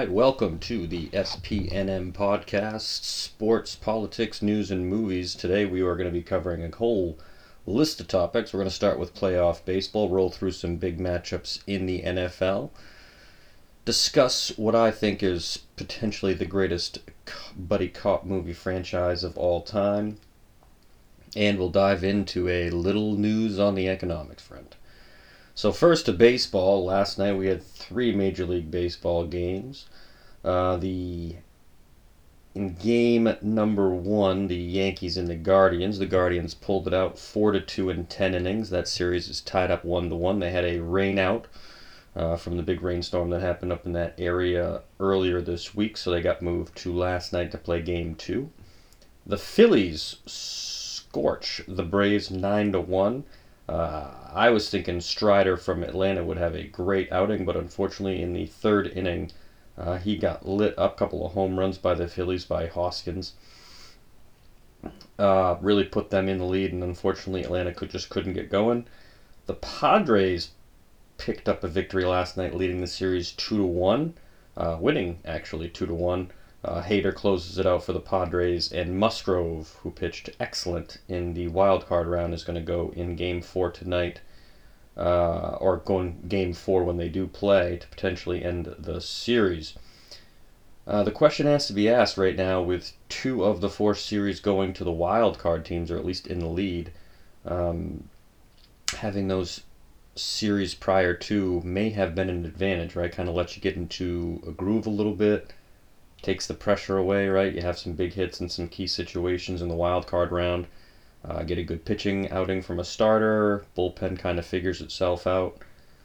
right, welcome to the SPNM podcast, sports, politics, news, and movies. Today we are going to be covering a whole list of topics. We're going to start with playoff baseball, roll through some big matchups in the NFL, discuss what I think is potentially the greatest buddy cop movie franchise of all time, and we'll dive into a little news on the economics front. So first to baseball. Last night we had three Major League Baseball games. Uh, the in game number one, the Yankees and the Guardians. The Guardians pulled it out four to two in ten innings. That series is tied up one to one. They had a rain out uh, from the big rainstorm that happened up in that area earlier this week, so they got moved to last night to play game two. The Phillies scorch the Braves nine to one. Uh, I was thinking Strider from Atlanta would have a great outing, but unfortunately, in the third inning, uh, he got lit up. A couple of home runs by the Phillies by Hoskins. Uh, really put them in the lead, and unfortunately, Atlanta could just couldn't get going. The Padres picked up a victory last night, leading the series two to one, uh, winning actually two to one. Uh, Hader closes it out for the Padres, and Musgrove, who pitched excellent in the wild card round, is going to go in Game Four tonight, uh, or going Game Four when they do play to potentially end the series. Uh, the question has to be asked right now, with two of the four series going to the wild card teams, or at least in the lead. Um, having those series prior to may have been an advantage, right? Kind of lets you get into a groove a little bit takes the pressure away, right? You have some big hits in some key situations in the wild card round. Uh, get a good pitching outing from a starter. Bullpen kind of figures itself out.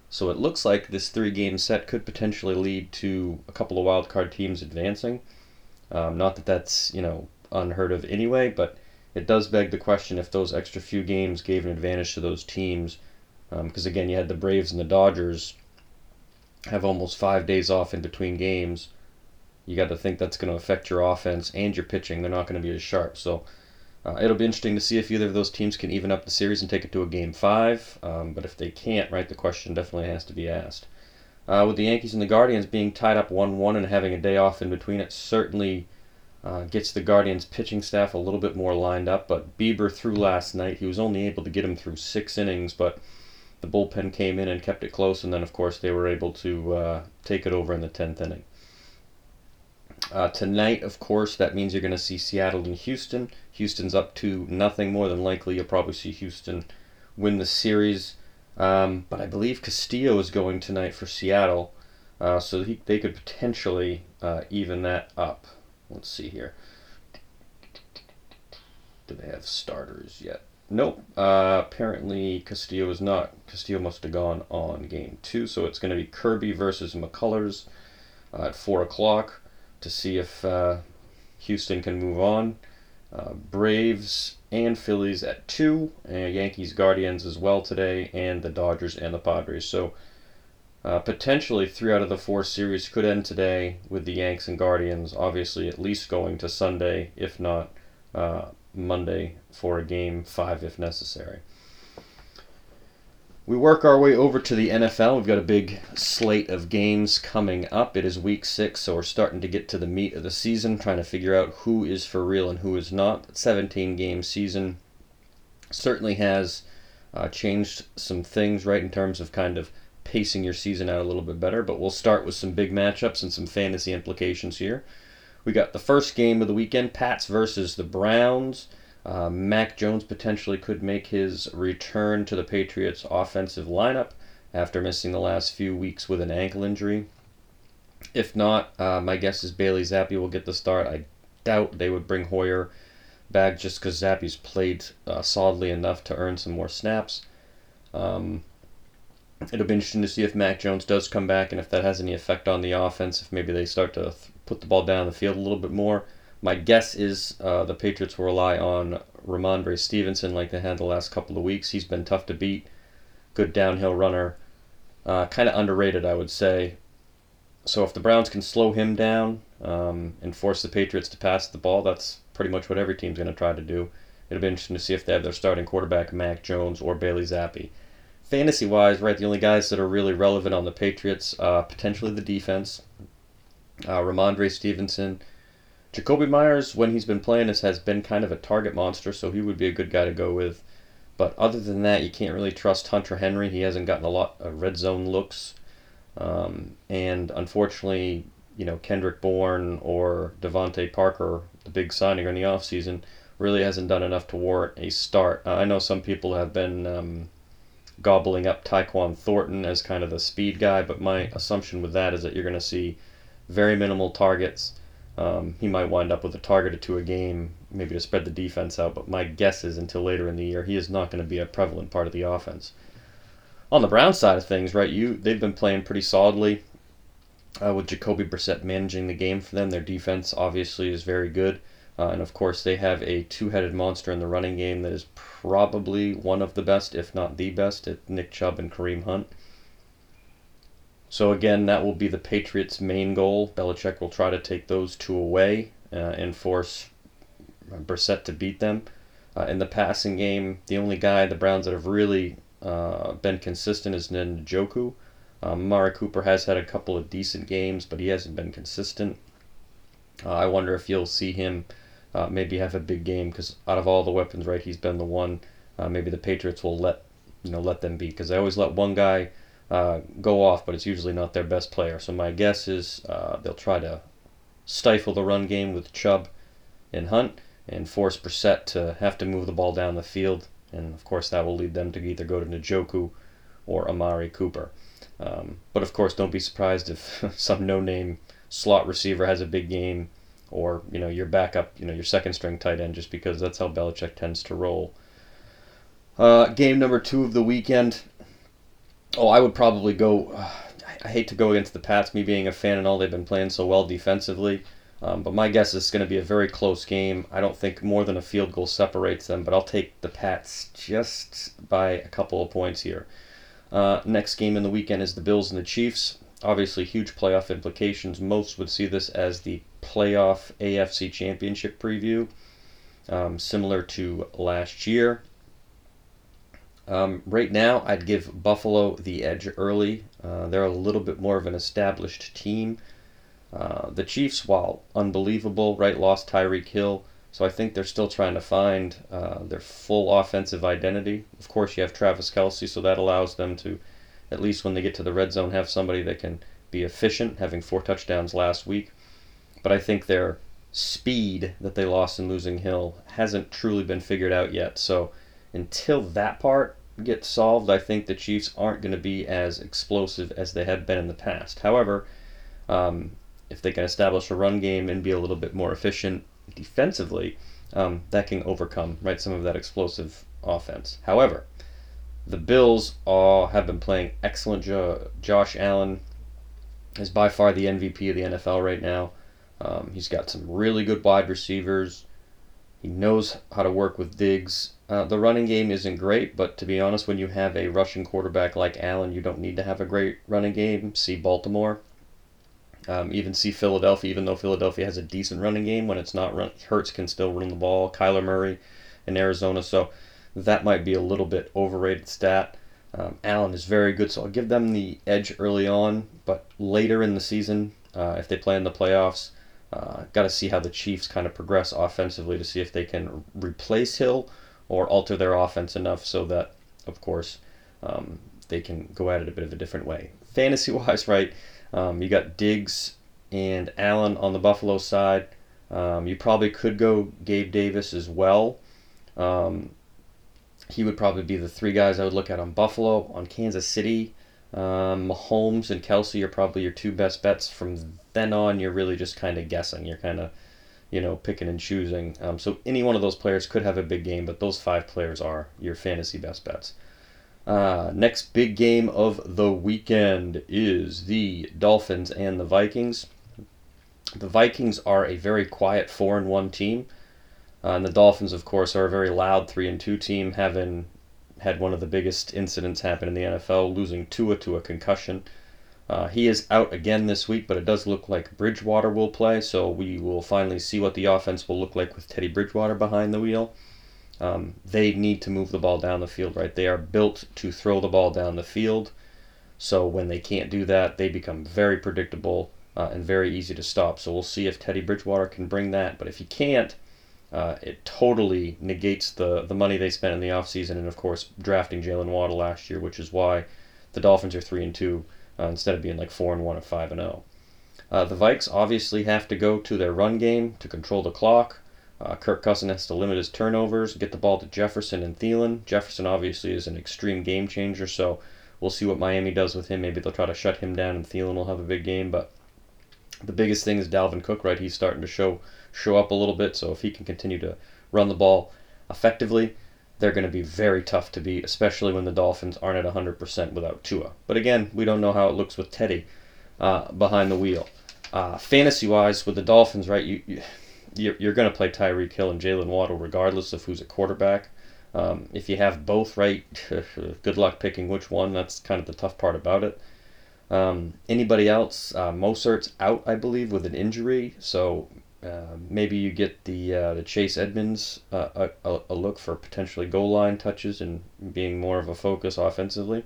So it looks like this three game set could potentially lead to a couple of wild card teams advancing. Um, not that that's, you know, unheard of anyway, but it does beg the question if those extra few games gave an advantage to those teams. Because um, again, you had the Braves and the Dodgers have almost five days off in between games you got to think that's going to affect your offense and your pitching. They're not going to be as sharp. So uh, it'll be interesting to see if either of those teams can even up the series and take it to a game five. Um, but if they can't, right, the question definitely has to be asked. Uh, with the Yankees and the Guardians being tied up 1 1 and having a day off in between, it certainly uh, gets the Guardians pitching staff a little bit more lined up. But Bieber threw last night. He was only able to get him through six innings, but the bullpen came in and kept it close. And then, of course, they were able to uh, take it over in the 10th inning. Uh, tonight, of course, that means you're going to see Seattle and Houston. Houston's up to nothing more than likely. You'll probably see Houston win the series. Um, but I believe Castillo is going tonight for Seattle, uh, so he, they could potentially uh, even that up. Let's see here. Do they have starters yet? Nope. Uh, apparently, Castillo is not. Castillo must have gone on game two, so it's going to be Kirby versus McCullers uh, at 4 o'clock to see if uh, Houston can move on. Uh, Braves and Phillies at two, and Yankees Guardians as well today, and the Dodgers and the Padres. So uh, potentially three out of the four series could end today with the Yanks and Guardians. Obviously, at least going to Sunday, if not uh, Monday, for a game five if necessary we work our way over to the NFL. We've got a big slate of games coming up. It is week six, so we're starting to get to the meat of the season, trying to figure out who is for real and who is not. 17 game season certainly has uh, changed some things, right, in terms of kind of pacing your season out a little bit better. But we'll start with some big matchups and some fantasy implications here. We got the first game of the weekend Pats versus the Browns. Uh, Mac Jones potentially could make his return to the Patriots' offensive lineup after missing the last few weeks with an ankle injury. If not, uh, my guess is Bailey Zappe will get the start. I doubt they would bring Hoyer back just because Zappe's played uh, solidly enough to earn some more snaps. Um, it'll be interesting to see if Mac Jones does come back and if that has any effect on the offense, if maybe they start to th- put the ball down the field a little bit more. My guess is uh, the Patriots will rely on Rhamondre Stevenson like they had the last couple of weeks. He's been tough to beat, good downhill runner, uh, kind of underrated, I would say. So if the Browns can slow him down um, and force the Patriots to pass the ball, that's pretty much what every team's going to try to do. It'll be interesting to see if they have their starting quarterback Mac Jones or Bailey Zappe. Fantasy wise, right, the only guys that are really relevant on the Patriots, uh, potentially the defense. uh, Rhamondre Stevenson. Jakobi Meyers, when he's been playing, has, has been kind of a target monster, so he would be a good guy to go with. But other than that, you can't really trust Hunter Henry. He hasn't gotten a lot of red zone looks. Um, and unfortunately, you know, Kendrick Bourne or DeVante Parker, the big signing in the offseason, really hasn't done enough to warrant a start. Uh, I know some people have been um, gobbling up Tyquan Thornton as kind of the speed guy, but my assumption with that is that you're going to see very minimal targets. Um, he might wind up with a target or two a game, maybe to spread the defense out, but my guess is until later in the year, he is not going to be a prevalent part of the offense. On the Brown side of things, right, you they've been playing pretty solidly uh, with Jacoby Brissett managing the game for them. Their defense obviously is very good. Uh, and of course, they have a two headed monster in the running game that is probably one of the best, if not the best, at Nick Chubb and Kareem Hunt. So, again, that will be the Patriots' main goal. Belichick will try to take those two away uh, and force Brissett to beat them. Uh, in the passing game, the only guy the Browns that have really uh, been consistent is Njoku. Um, Mari Cooper has had a couple of decent games, but he hasn't been consistent. Uh, I wonder if you'll see him uh, maybe have a big game because out of all the weapons, right, he's been the one. Uh, maybe the Patriots will let you know let them beat because they always let one guy uh, go off, but it's usually not their best player. So my guess is uh, they'll try to stifle the run game with Chubb and Hunt and force Brissett to have to move the ball down the field. And of course, that will lead them to either go to Njoku or Amari Cooper. Um, but of course, don't be surprised if some no-name slot receiver has a big game, or you know your backup, you know your second string tight end, just because that's how Belichick tends to roll. Uh, game number two of the weekend. Oh, I would probably go. Uh, I hate to go against the Pats, me being a fan and all they've been playing so well defensively. Um, but my guess is it's going to be a very close game. I don't think more than a field goal separates them, but I'll take the Pats just by a couple of points here. Uh, next game in the weekend is the Bills and the Chiefs. Obviously, huge playoff implications. Most would see this as the playoff AFC Championship preview, um, similar to last year. Um, right now, I'd give Buffalo the edge early. Uh, they're a little bit more of an established team. Uh, the Chiefs, while unbelievable, right, lost Tyreek Hill. So I think they're still trying to find uh, their full offensive identity. Of course, you have Travis Kelce, so that allows them to, at least when they get to the red zone, have somebody that can be efficient, having four touchdowns last week. But I think their speed that they lost in losing Hill hasn't truly been figured out yet. So until that part gets solved, I think the Chiefs aren't going to be as explosive as they have been in the past. However, um, if they can establish a run game and be a little bit more efficient defensively, um, that can overcome right some of that explosive offense. However, the Bills all have been playing excellent. Jo- Josh Allen is by far the MVP of the NFL right now. Um, he's got some really good wide receivers. He knows how to work with Diggs. Uh, the running game isn't great, but to be honest, when you have a rushing quarterback like Allen, you don't need to have a great running game. See Baltimore. Um, even see Philadelphia, even though Philadelphia has a decent running game, when it's not run, Hurts can still run the ball. Kyler Murray in Arizona, so that might be a little bit overrated stat. Um, Allen is very good, so I'll give them the edge early on, but later in the season, uh, if they play in the playoffs, uh, got to see how the Chiefs kind of progress offensively to see if they can replace Hill or alter their offense enough so that, of course, um, they can go at it a bit of a different way. Fantasy wise, right? Um, you got Diggs and Allen on the Buffalo side. Um, you probably could go Gabe Davis as well. Um, he would probably be the three guys I would look at on Buffalo. On Kansas City, um, Mahomes and Kelce are probably your two best bets. From then on, you're really just kind of guessing. You're kind of, you know, picking and choosing. Um, so any one of those players could have a big game, but those five players are your fantasy best bets. Uh, next big game of the weekend is the Dolphins and the Vikings. The Vikings are a very quiet four and one team, uh, and the Dolphins, of course, are a very loud three and two team, having had one of the biggest incidents happen in the NFL, losing Tua to a concussion. Uh, he is out again this week, but it does look like Bridgewater will play, so we will finally see what the offense will look like with Teddy Bridgewater behind the wheel. Um, they need to move the ball down the field, right? They are built to throw the ball down the field. So when they can't do that, they become very predictable. uh, and very easy to stop. So we'll see if Teddy Bridgewater can bring that. But if he can't, uh, it totally negates the, the money they spent in the offseason and, of course, drafting Jaylen Waddle last year, which is why the Dolphins are 3 and 2 uh, instead of being like 4 and 1 or 5 and 0. Uh, the Vikes obviously have to go to their run game to control the clock. Uh, Kirk Cousin has to limit his turnovers, get the ball to Jefferson and Thielen. Jefferson obviously is an extreme game changer, so we'll see what Miami does with him. Maybe they'll try to shut him down, and Thielen will have a big game. But the biggest thing is Dalvin Cook, right? He's starting to show show up a little bit. So if he can continue to run the ball effectively, they're going to be very tough to beat, especially when the Dolphins aren't at 100% without Tua. But again, we don't know how it looks with Teddy uh, behind the wheel. Uh, fantasy wise, with the Dolphins, right? You, you you're, you're going to play Tyreek Hill and Jaylen Waddle regardless of who's a quarterback. Um, if you have both, right, good luck picking which one. That's kind of the tough part about it. Um, anybody else? Uh, Mostert's out, I believe, with an injury, so uh, maybe you get the uh, the Chase Edmonds uh, a, a, look for potentially goal line touches and being more of a focus offensively.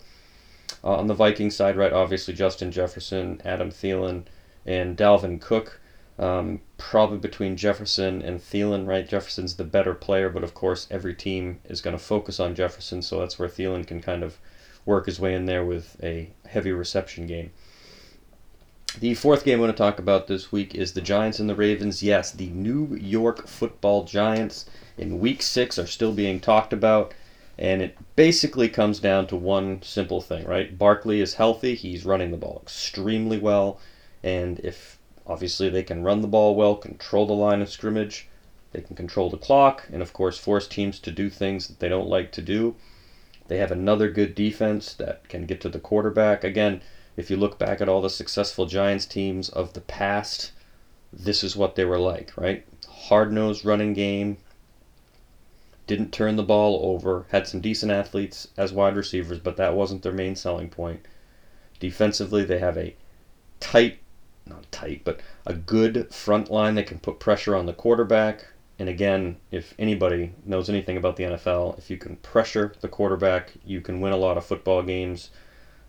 Uh, on the Viking side, right, obviously Justin Jefferson, Adam Thielen, and Dalvin Cook. Um, probably between Jefferson and Thielen, right? Jefferson's the better player, but of course every team is going to focus on Jefferson, so that's where Thielen can kind of work his way in there with a heavy reception game. The fourth game I want to talk about this week is the Giants and the Ravens. Yes, the New York football Giants in week six are still being talked about, and it basically comes down to one simple thing, right? Barkley is healthy, he's running the ball extremely well, and if obviously they can run the ball well, control the line of scrimmage, they can control the clock, and of course force teams to do things that they don't like to do. They have another good defense that can get to the quarterback. Again, if you look back at all the successful Giants teams of the past, this is what they were like, right? Hard nosed running game, didn't turn the ball over, had some decent athletes as wide receivers, but that wasn't their main selling point. Defensively, they have a tight, not tight, but a good front line that can put pressure on the quarterback. And again, if anybody knows anything about the NFL, if you can pressure the quarterback, you can win a lot of football games.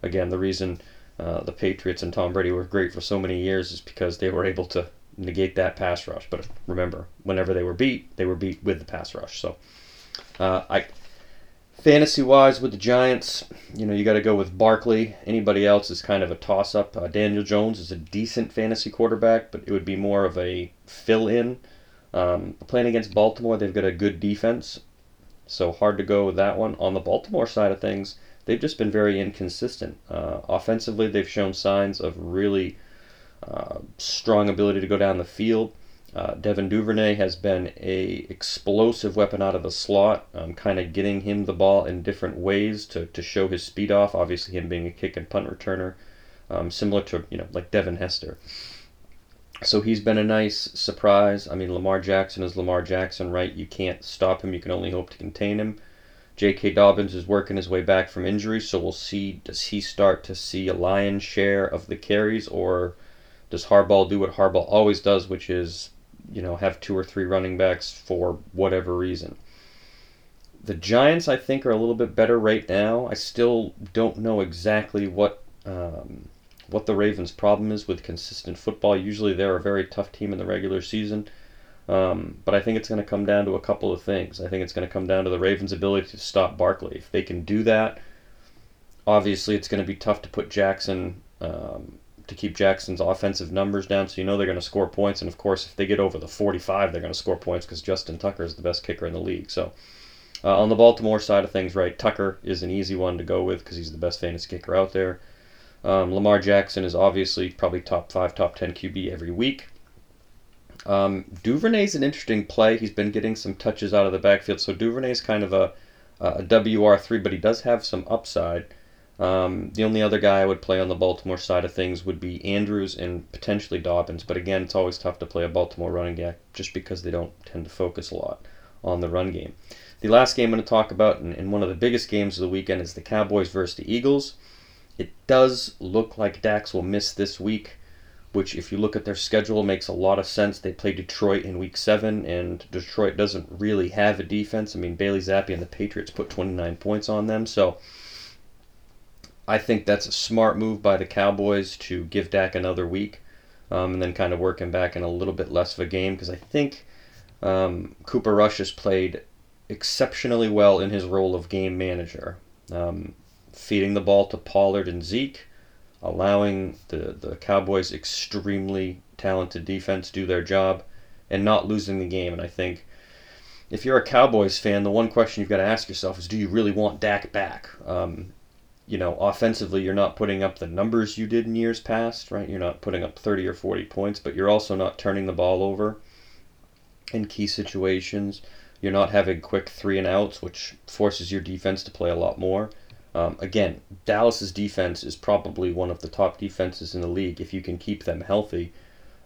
Again, the reason uh, the Patriots and Tom Brady were great for so many years is because they were able to negate that pass rush. But remember, whenever they were beat, they were beat with the pass rush. So, uh, I fantasy wise with the Giants, you know, you got to go with Barkley. Anybody else is kind of a toss up. Uh, Daniel Jones is a decent fantasy quarterback, but it would be more of a fill in. Um, playing against Baltimore, they've got a good defense, so hard to go with that one. On the Baltimore side of things, they've just been very inconsistent. Uh, offensively, they've shown signs of really uh, strong ability to go down the field. Uh, Devin Duvernay has been a explosive weapon out of the slot, um, kind of getting him the ball in different ways to, to show his speed off. Obviously, him being a kick and punt returner, um, similar to you know like Devin Hester. So he's been a nice surprise. I mean, Lamar Jackson is Lamar Jackson, right? You can't stop him. You can only hope to contain him. J.K. Dobbins is working his way back from injury, so we'll see. Does he start to see a lion's share of the carries, or does Harbaugh do what Harbaugh always does, which is, you know, have two or three running backs for whatever reason? The Giants, I think, are a little bit better right now. I still don't know exactly what um, what the Ravens' problem is with consistent football. Usually, they're a very tough team in the regular season. Um, but I think it's going to come down to a couple of things. I think it's going to come down to the Ravens' ability to stop Barkley. If they can do that, obviously it's going to be tough to put Jackson, um, to keep Jackson's offensive numbers down. So you know they're going to score points. And of course, if they get over the 45, they're going to score points because Justin Tucker is the best kicker in the league. So uh, on the Baltimore side of things, right, Tucker is an easy one to go with because he's the best fantasy kicker out there. Um, Lamar Jackson is obviously probably top five, top 10 QB every week. Um, Duvernay's an interesting play. He's been getting some touches out of the backfield, so Duvernay's kind of a, a WR3, but he does have some upside. Um, the only other guy I would play on the Baltimore side of things would be Andrews and potentially Dobbins, but again, it's always tough to play a Baltimore running back just because they don't tend to focus a lot on the run game. The last game I'm going to talk about, and, and one of the biggest games of the weekend, is the Cowboys versus the Eagles. It does look like Dax will miss this week which, if you look at their schedule, makes a lot of sense. They play Detroit in week seven, and Detroit doesn't really have a defense. I mean, Bailey Zappe and the Patriots put 29 points on them, so I think that's a smart move by the Cowboys to give Dak another week. um, and then kind of working back in a little bit less of a game because I think um, Cooper Rush has played exceptionally well in his role of game manager, um, feeding the ball to Pollard and Zeke, allowing the, the Cowboys' extremely talented defense do their job, and not losing the game. And I think if you're a Cowboys fan, the one question you've got to ask yourself is do you really want Dak back? Um, you know, offensively, you're not putting up the numbers you did in years past, right? You're not putting up 30 or 40 points, but you're also not turning the ball over in key situations. You're not having quick three and outs, which forces your defense to play a lot more. Um, again, Dallas's defense is probably one of the top defenses in the league. If you can keep them healthy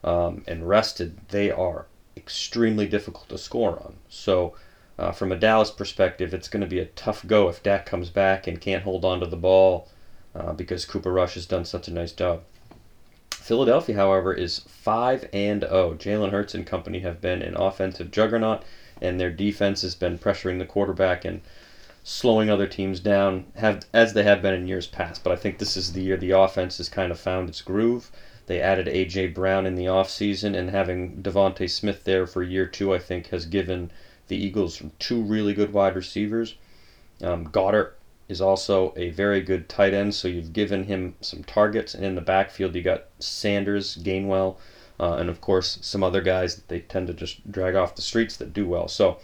um, and rested, they are extremely difficult to score on. So, uh, from a Dallas perspective, it's going to be a tough go if Dak comes back and can't hold on to the ball uh, because Cooper Rush has done such a nice job. Philadelphia, however, is 5 and 0. Jalen Hurts and company have been an offensive juggernaut, and their defense has been pressuring the quarterback and slowing other teams down, have as they have been in years past. But I think this is the year the offense has kind of found its groove. They added A.J. Brown in the offseason, and having DeVonta Smith there for year two, I think, has given the Eagles two really good wide receivers. Um, Goedert is also a very good tight end, so you've given him some targets. And in the backfield, you got Sanders, Gainwell, uh, and of course, some other guys that they tend to just drag off the streets that do well. So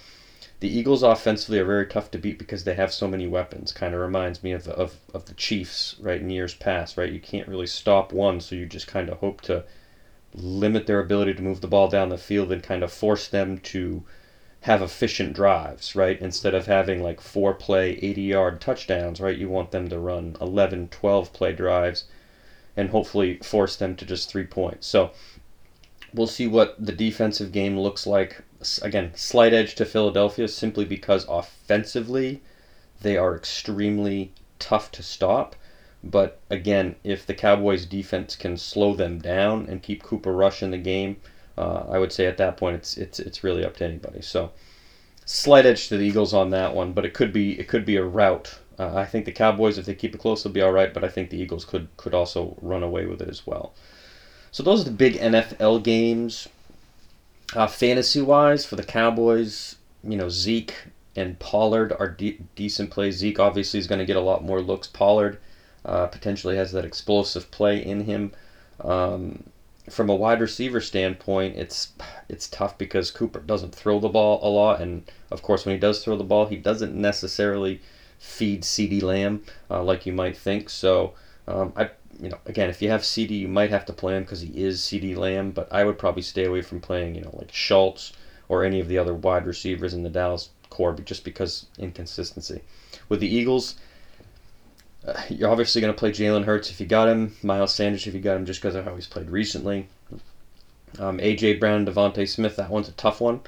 the Eagles offensively are very tough to beat because they have so many weapons. Kind of reminds me of, of, of the Chiefs, right, in years past, right? You can't really stop one, so you just kind of hope to limit their ability to move the ball down the field and kind of force them to have efficient drives, right? Instead of having like four play, 80 yard touchdowns, right? You want them to run 11, 12 play drives and hopefully force them to just three points. So we'll see what the defensive game looks like again, slight edge to Philadelphia simply because offensively they are extremely tough to stop. But again, if the Cowboys defense can slow them down and keep Cooper Rush in the game, uh, I would say at that point it's it's it's really up to anybody. So slight edge to the Eagles on that one, but it could be it could be a rout. Uh, I think the Cowboys, if they keep it close, will be all right. But I think the Eagles could could also run away with it as well. So those are the big NFL games. Uh, fantasy wise, for the Cowboys, you know, Zeke and Pollard are de- decent plays. Zeke obviously is going to get a lot more looks. Pollard uh, potentially has that explosive play in him. Um, from a wide receiver standpoint, it's it's tough because Cooper doesn't throw the ball a lot, and of course, when he does throw the ball, he doesn't necessarily feed CeeDee Lamb uh, like you might think. So um, I you know, again, if you have CeeDee, you might have to play him because he is CeeDee Lamb, but I would probably stay away from playing, you know, like Schultz or any of the other wide receivers in the Dallas core just because inconsistency. With the Eagles, uh, you're obviously going to play Jalen Hurts if you got him, Miles Sanders if you got him, just because of how he's played recently. Um, AJ Brown, DeVonta Smith, that one's a tough one.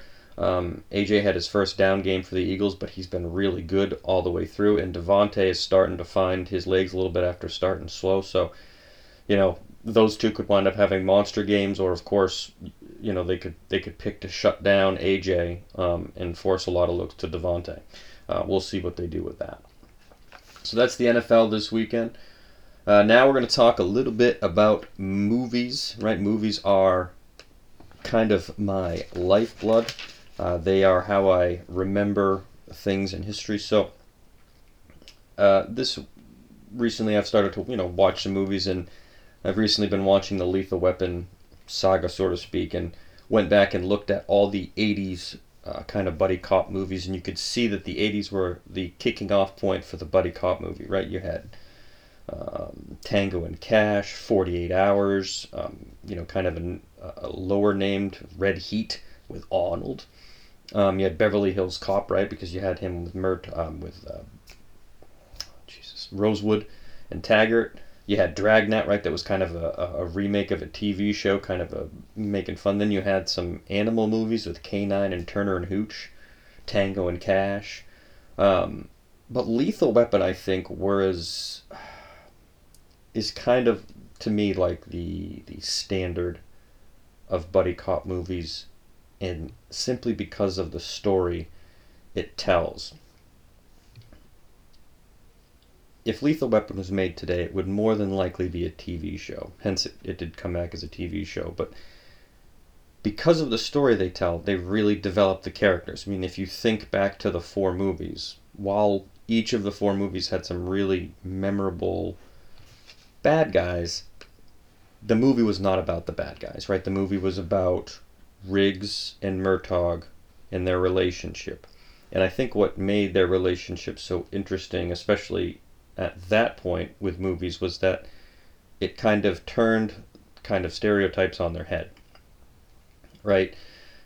Um, AJ had his first down game for the Eagles, but he's been really good all the way through. And DeVonta is starting to find his legs a little bit after starting slow. So, you know, those two could wind up having monster games, or of course, you know, they could they could pick to shut down AJ um, and force a lot of looks to DeVonta. Uh, we'll see what they do with that. So that's the NFL this weekend. Uh, now we're going to talk a little bit about movies. Right, movies are kind of my lifeblood. Uh, they are how I remember things in history. So uh, this recently I've started to you know watch some movies and I've recently been watching the Lethal Weapon saga, so to speak, and went back and looked at all the 80s uh, kind of buddy cop movies, and you could see that the 80s were the kicking off point for the buddy cop movie, right? You had um, Tango and Cash, 48 Hours, um, you know, kind of an, a lower named Red Heat with Arnold. Um, you had Beverly Hills Cop, right? Because you had him with Mert, um, with uh, Jesus Rosewood and Taggart. You had Dragnet, right? That was kind of a, a remake of a TV show, kind of a making fun. Then you had some animal movies with K-9 and Turner and Hooch, Tango and Cash. Um, but Lethal Weapon, I think, whereas is kind of to me like the the standard of buddy cop movies and simply because of the story it tells. if Lethal Weapon was made today, it would more than likely be a TV show. Hence, it, it did come back as a TV show. But because of the story they tell, they really developed the characters. I mean, if you think back to the four movies, while each of the four movies had some really memorable bad guys, the movie was not about the bad guys, right? The movie was about Riggs and Murtaugh and their relationship. And I think what made their relationship so interesting, especially at that point with movies, was that it kind of turned kind of stereotypes on their head. Right?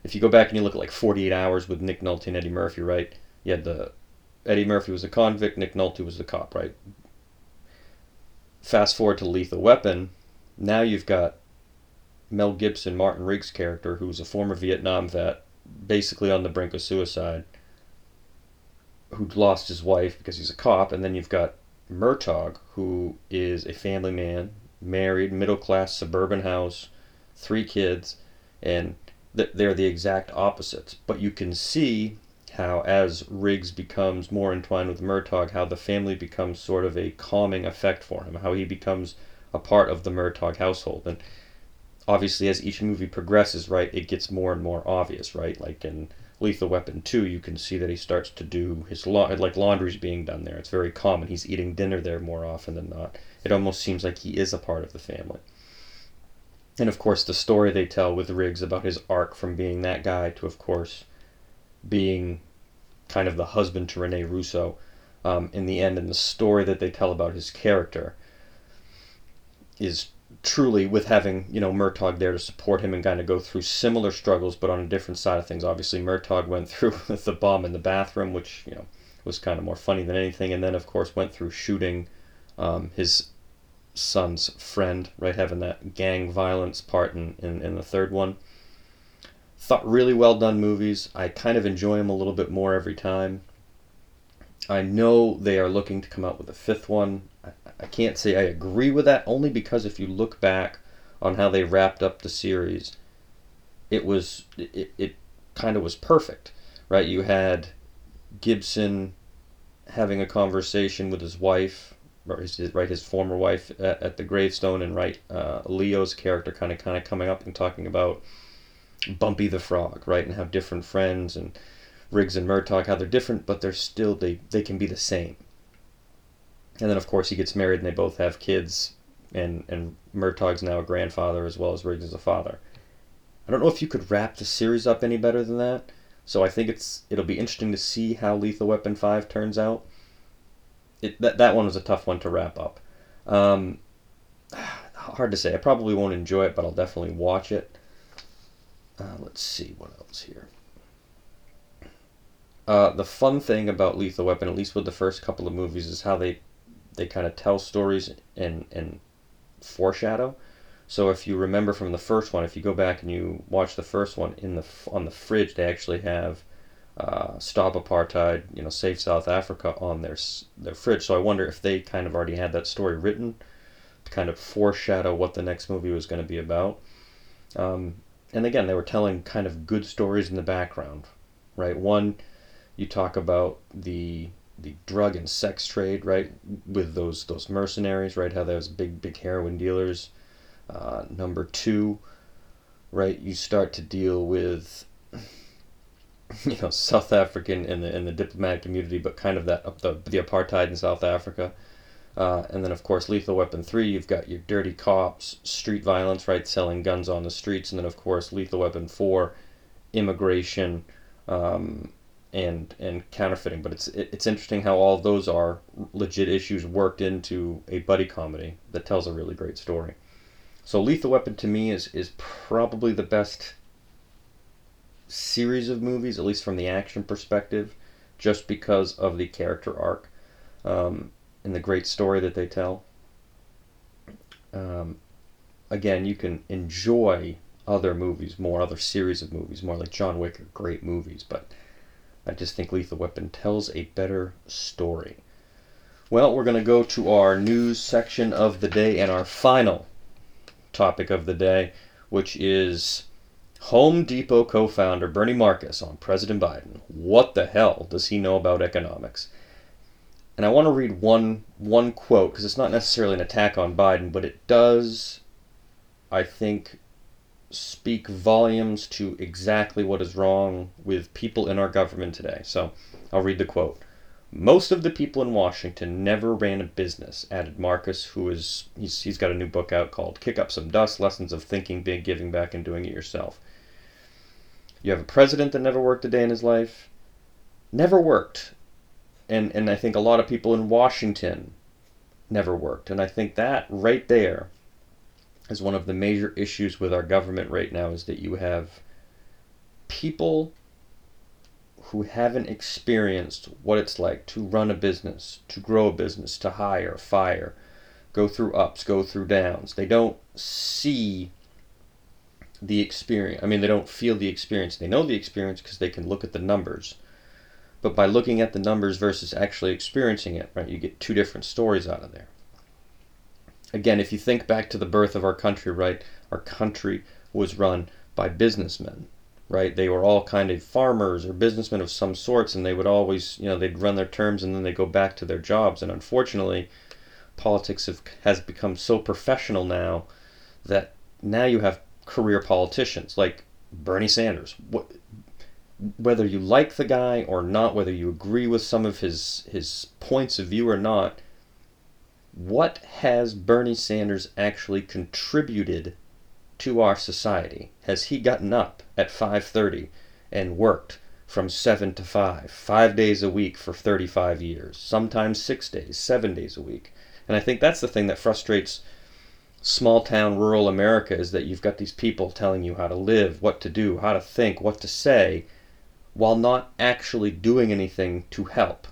If you go back and you look at like 48 Hours with Nick Nolte and Eddie Murphy, right? You had the Eddie Murphy was the convict, Nick Nolte was the cop, right? Fast forward to Lethal Weapon, now you've got Mel Gibson, Martin Riggs' character, who's a former Vietnam vet, basically on the brink of suicide, who lost his wife because he's a cop, and then you've got Murtaugh, who is a family man, married, middle class, suburban house, three kids, and they're the exact opposites. But you can see how, as Riggs becomes more entwined with Murtaugh, how the family becomes sort of a calming effect for him, how he becomes a part of the Murtaugh household. And obviously, as each movie progresses, right, it gets more and more obvious, right? Like in Lethal Weapon 2, you can see that he starts to do his law, like laundry's being done there. It's very common. He's eating dinner there more often than not. It almost seems like he is a part of the family. And of course, the story they tell with Riggs about his arc from being that guy to, of course, being kind of the husband to Rene Russo um, in the end, and the story that they tell about his character is truly with having you know Murtaugh there to support him and kind of go through similar struggles, but on a different side of things. Obviously, Murtaugh went through the bomb in the bathroom, which you know was kind of more funny than anything, and then of course went through shooting um, his son's friend, right, having that gang violence part in, in, in the third one. Thought really well done movies. I kind of enjoy them a little bit more every time. I know they are looking to come out with a fifth one. I, can't say I agree with that only because if you look back on how they wrapped up the series, it was it, it kind of was perfect, right? You had Gibson having a conversation with his wife, or his, right his former wife at, at the gravestone, and right uh, Leo's character kind of kind of coming up and talking about Bumpy the Frog, right, and how different friends and Riggs and Murtaugh, how they're different, but they're still they they can be the same. And then of course he gets married and they both have kids, and and Murtaugh's now a grandfather as well as Riggs is a father. I don't know if you could wrap the series up any better than that. So I think it's it'll be interesting to see how Lethal Weapon Five turns out. It that that one was a tough one to wrap up. Um, hard to say. I probably won't enjoy it, but I'll definitely watch it. Uh, let's see what else here. Uh, the fun thing about Lethal Weapon, at least with the first couple of movies, is how they they kind of tell stories and and foreshadow. So if you remember from the first one, if you go back and you watch the first one in the on the fridge, they actually have uh, "Stop Apartheid," you know, "Save South Africa" on their their fridge. So I wonder if they kind of already had that story written to kind of foreshadow what the next movie was going to be about. Um, and again, they were telling kind of good stories in the background, right? One, you talk about the the drug and sex trade, right? With those those mercenaries, right? How those big big heroin dealers. Uh, number two, right? You start to deal with you know South African and the and the diplomatic community, but kind of that the the apartheid in South Africa. Uh, and then, of course, Lethal Weapon 3, you've got your dirty cops, street violence, right, selling guns on the streets. And then, of course, Lethal Weapon 4, immigration um, and and counterfeiting. But it's it's interesting how all those are legit issues worked into a buddy comedy that tells a really great story. So Lethal Weapon to me is is probably the best series of movies, at least from the action perspective, just because of the character arc. Um, and the great story that they tell. Um, again, you can enjoy other movies more, other series of movies more, like John Wick are great movies, but I just think Lethal Weapon tells a better story. Well, we're going to go to our news section of the day and our final topic of the day, which is Home Depot co founder Bernie Marcus on President Biden. What the hell does he know about economics? and I want to read one one quote because it's not necessarily an attack on Biden, but it does, I think, speak volumes to exactly what is wrong with people in our government today. So I'll read the quote. Most of the people in Washington never ran a business, added Marcus, who is he's, he's got a new book out called Kick Up Some Dust Lessons of Thinking Big, Giving Back, and Doing It Yourself. You have a president that never worked a day in his life, never worked. And, and I think a lot of people in Washington never worked. And I think that right there is one of the major issues with our government right now is that you have people who haven't experienced what it's like to run a business, to grow a business, to hire, fire, go through ups, go through downs. They don't see the experience. I mean, they don't feel the experience. They know the experience because they can look at the numbers. But by looking at the numbers versus actually experiencing it, right, you get two different stories out of there. Again, if you think back to the birth of our country, right, our country was run by businessmen right? They were all kind of farmers or businessmen of some sorts, and they would always, you know, they'd run their terms and then they go back to their jobs. And unfortunately, politics have, has become so professional now that now you have career politicians like Bernie Sanders. What, whether you like the guy or not, whether you agree with some of his his points of view or not, what has Bernie Sanders actually contributed to our society? Has he gotten up at 5:30 and worked from 7 to 5 5 days a week for 35 years sometimes 6 days 7 days a week? And i think that's the thing that frustrates small town rural america is that you've got these people telling you how to live what to do how to think what to say while not actually doing anything to help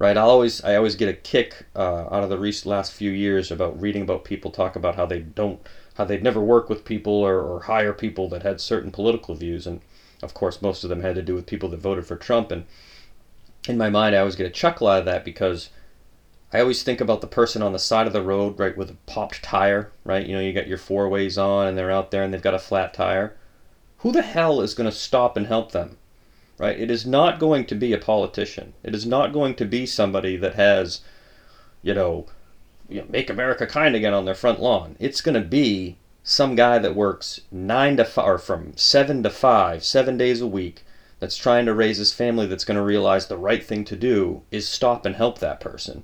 right i always i always get a kick uh, out of the recent last few years about reading about people talk about how they don't how they'd never work with people or, or hire people that had certain political views. And of course, most of them had to do with people that voted for Trump. And in my mind, I always get a chuckle out of that because I always think about the person on the side of the road, right, with a popped tire, right? You know, you got your four ways on and they're out there and they've got a flat tire. Who the hell is going to stop and help them? Right? It is not going to be a politician. It is not going to be somebody that has, you know, you know, make America kind again on their front lawn. It's going to be some guy that works nine to five, or from seven to five, seven days a week, that's trying to raise his family, that's going to realize the right thing to do is stop and help that person.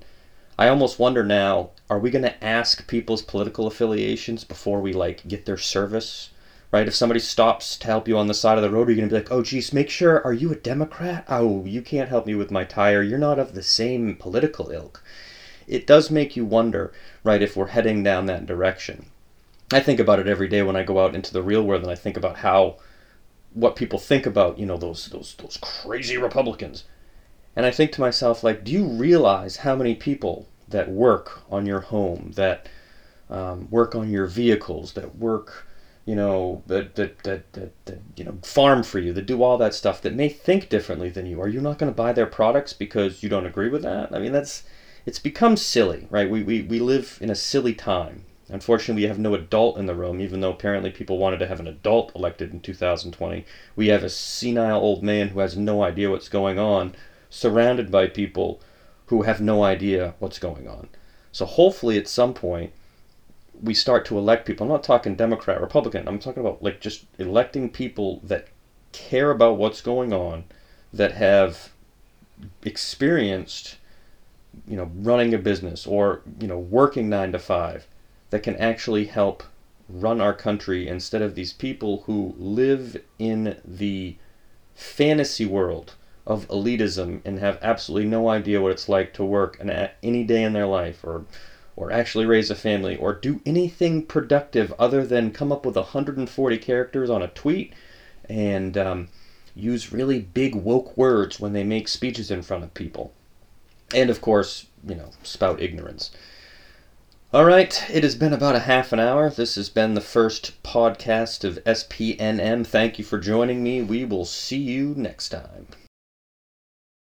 I almost wonder now, are we going to ask people's political affiliations before we like get their service? Right? If somebody stops to help you on the side of the road, are you going to be like, oh, geez, make sure, are you a Democrat? Oh, you can't help me with my tire. You're not of the same political ilk it does make you wonder, right, if we're heading down that direction. I think about it every day when I go out into the real world and I think about how what people think about, you know, those those those crazy Republicans. And I think to myself, like, do you realize how many people that work on your home, that um, work on your vehicles, that work, you know, that, that, that, that, you know, farm for you, that do all that stuff, that may think differently than you? Are you not going to buy their products because you don't agree with that? I mean, that's it's become silly, right? We, we, we live in a silly time. Unfortunately, we have no adult in the room, even though apparently people wanted to have an adult elected in 2020. We have a senile old man who has no idea what's going on, surrounded by people who have no idea what's going on. So hopefully, at some point, we start to elect people. I'm not talking Democrat, Republican. I'm talking about like just electing people that care about what's going on, that have experienced you know, running a business or, you know, working nine to five that can actually help run our country instead of these people who live in the fantasy world of elitism and have absolutely no idea what it's like to work an, any day in their life or or actually raise a family or do anything productive other than come up with 140 characters on a tweet and um, use really big woke words when they make speeches in front of people and of course, you know, spout ignorance. All right, it has been about a half an hour. This has been the first podcast of SPNM. Thank you for joining me. We will see you next time.